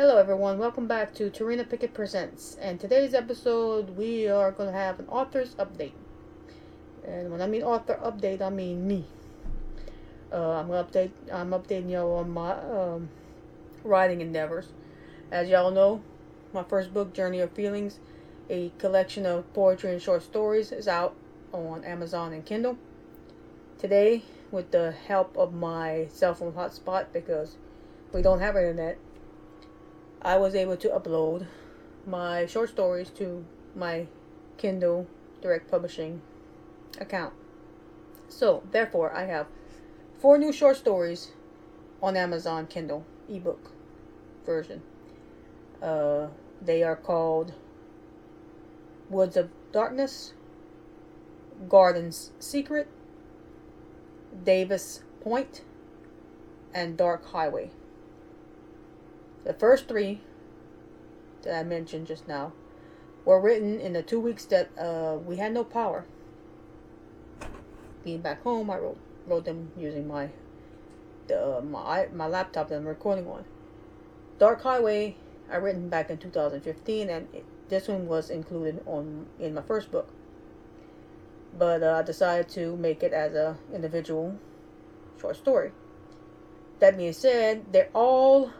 Hello, everyone. Welcome back to Tarina Pickett Presents. And today's episode, we are going to have an author's update. And when I mean author update, I mean me. Uh, I'm gonna update. I'm updating y'all on my um, writing endeavors. As y'all know, my first book, Journey of Feelings, a collection of poetry and short stories, is out on Amazon and Kindle. Today, with the help of my cell phone hotspot, because we don't have internet, I was able to upload my short stories to my Kindle Direct Publishing account. So, therefore, I have four new short stories on Amazon Kindle ebook version. Uh, they are called Woods of Darkness, Garden's Secret, Davis Point, and Dark Highway. The first three that I mentioned just now were written in the two weeks that uh, we had no power. Being back home, I wrote wrote them using my the uh, my my laptop that I'm recording on. Dark Highway I written back in 2015, and it, this one was included on in my first book. But uh, I decided to make it as a individual short story. That being said, they're all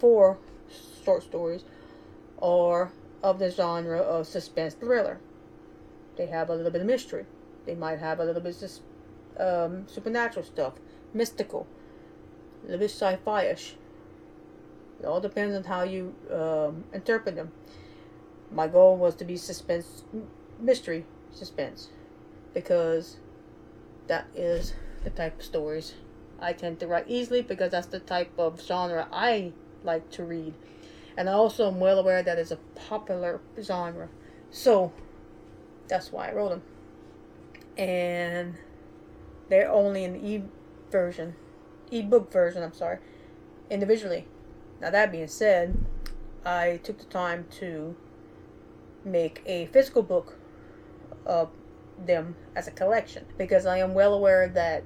four short stories are of the genre of suspense thriller. They have a little bit of mystery. They might have a little bit of um, supernatural stuff, mystical, a little bit sci-fi-ish. It all depends on how you um, interpret them. My goal was to be suspense, mystery, suspense, because that is the type of stories I tend to write easily because that's the type of genre I like to read. And I also am well aware that it's a popular genre. So that's why I wrote them. And they're only in the e version, ebook version, I'm sorry, individually. Now, that being said, I took the time to make a physical book of them as a collection because I am well aware that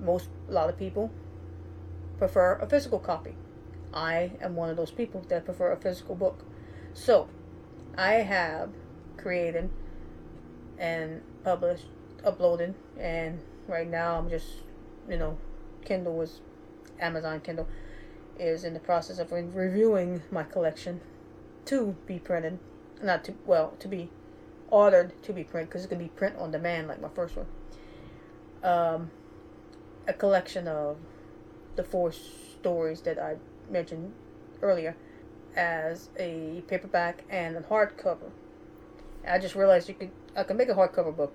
most, a lot of people prefer a physical copy. I am one of those people that prefer a physical book. So, I have created and published, uploaded, and right now I'm just, you know, Kindle was Amazon Kindle is in the process of re- reviewing my collection to be printed, not to well to be ordered to be printed because it's gonna be print on demand like my first one. Um, a collection of the four stories that I mentioned earlier as a paperback and a hardcover. I just realized you could I could make a hardcover book.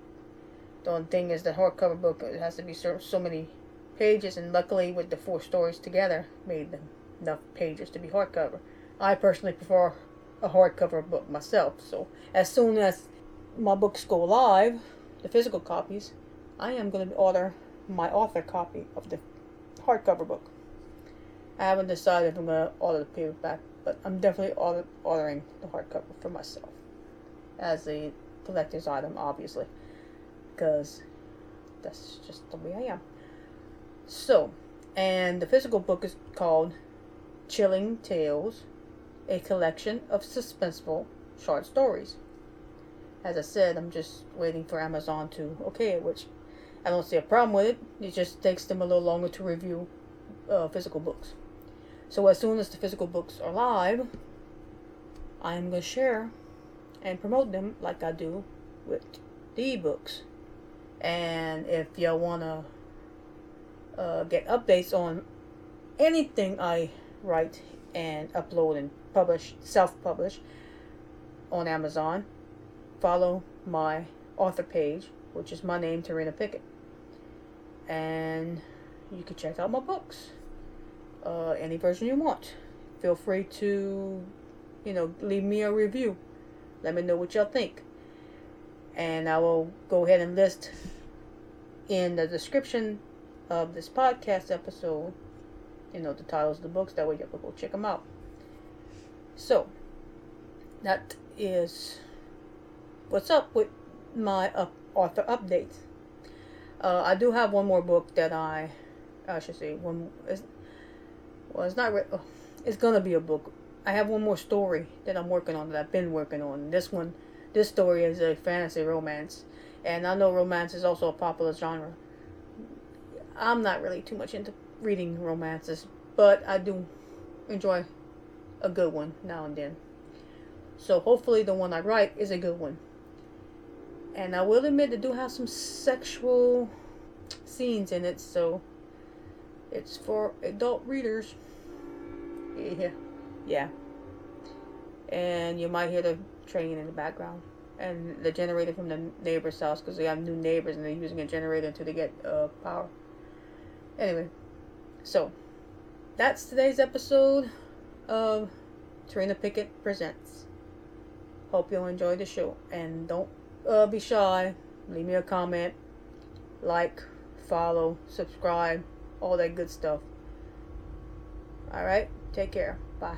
The only thing is the hardcover book it has to be so, so many pages, and luckily with the four stories together made enough pages to be hardcover. I personally prefer a hardcover book myself, so as soon as my books go live, the physical copies, I am going to order my author copy of the hardcover book. I haven't decided if I'm to order the paperback, but I'm definitely order, ordering the hardcover for myself as a collector's item, obviously, because that's just the way I am. So, and the physical book is called Chilling Tales, a collection of suspenseful short stories. As I said, I'm just waiting for Amazon to okay it, which I don't see a problem with it. It just takes them a little longer to review uh, physical books. So as soon as the physical books are live, I am going to share and promote them like I do with the ebooks. And if y'all want to uh, get updates on anything I write and upload and publish, self-publish on Amazon, follow my author page, which is my name, Tarina Pickett. And you can check out my books. Uh, any version you want. Feel free to, you know, leave me a review. Let me know what y'all think. And I will go ahead and list in the description of this podcast episode, you know, the titles of the books. That way you can go check them out. So, that is what's up with my uh, author updates. Uh, I do have one more book that I, I should say, one is, well, it's not. Re- oh, it's gonna be a book. I have one more story that I'm working on that I've been working on. This one, this story is a fantasy romance, and I know romance is also a popular genre. I'm not really too much into reading romances, but I do enjoy a good one now and then. So hopefully the one I write is a good one. And I will admit it do have some sexual scenes in it, so it's for adult readers. Yeah. Yeah. And you might hear the train in the background. And the generator from the neighbor's house because they have new neighbors and they're using a generator until they get uh, power. Anyway, so that's today's episode of Tarina Pickett Presents. Hope you'll enjoy the show. And don't uh, be shy. Leave me a comment, like, follow, subscribe, all that good stuff. Alright, take care. Bye.